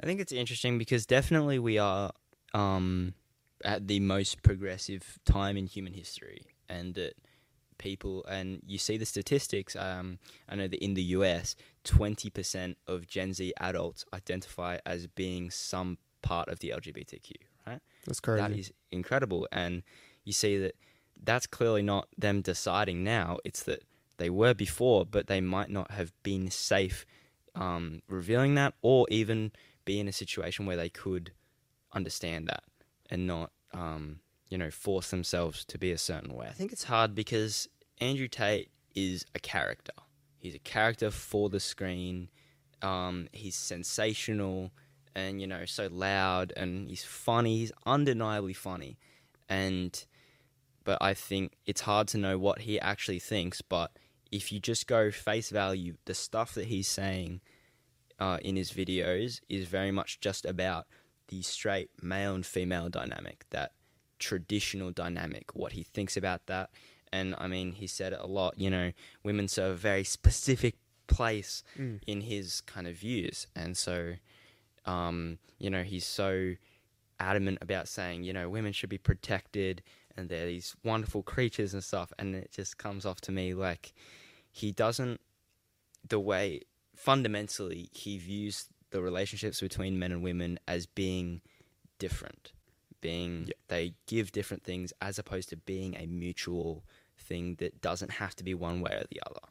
I think it's interesting because definitely we are um, at the most progressive time in human history, and that people and you see the statistics. Um, I know that in the US, twenty percent of Gen Z adults identify as being some part of the LGBTQ. Right, That's crazy. that is incredible, and you see that that's clearly not them deciding now. It's that they were before, but they might not have been safe um, revealing that, or even be in a situation where they could understand that and not, um, you know, force themselves to be a certain way. I think it's hard because Andrew Tate is a character. He's a character for the screen. Um, he's sensational and you know so loud, and he's funny. He's undeniably funny, and but I think it's hard to know what he actually thinks. But if you just go face value, the stuff that he's saying uh, in his videos is very much just about the straight male and female dynamic, that traditional dynamic, what he thinks about that. And I mean, he said it a lot, you know, women serve a very specific place Mm. in his kind of views. And so, um, you know, he's so adamant about saying, you know, women should be protected and they're these wonderful creatures and stuff. And it just comes off to me like he doesn't, the way fundamentally he views the relationships between men and women as being different, being Yeah. they give different things as opposed to being a mutual thing that doesn't have to be one way or the other.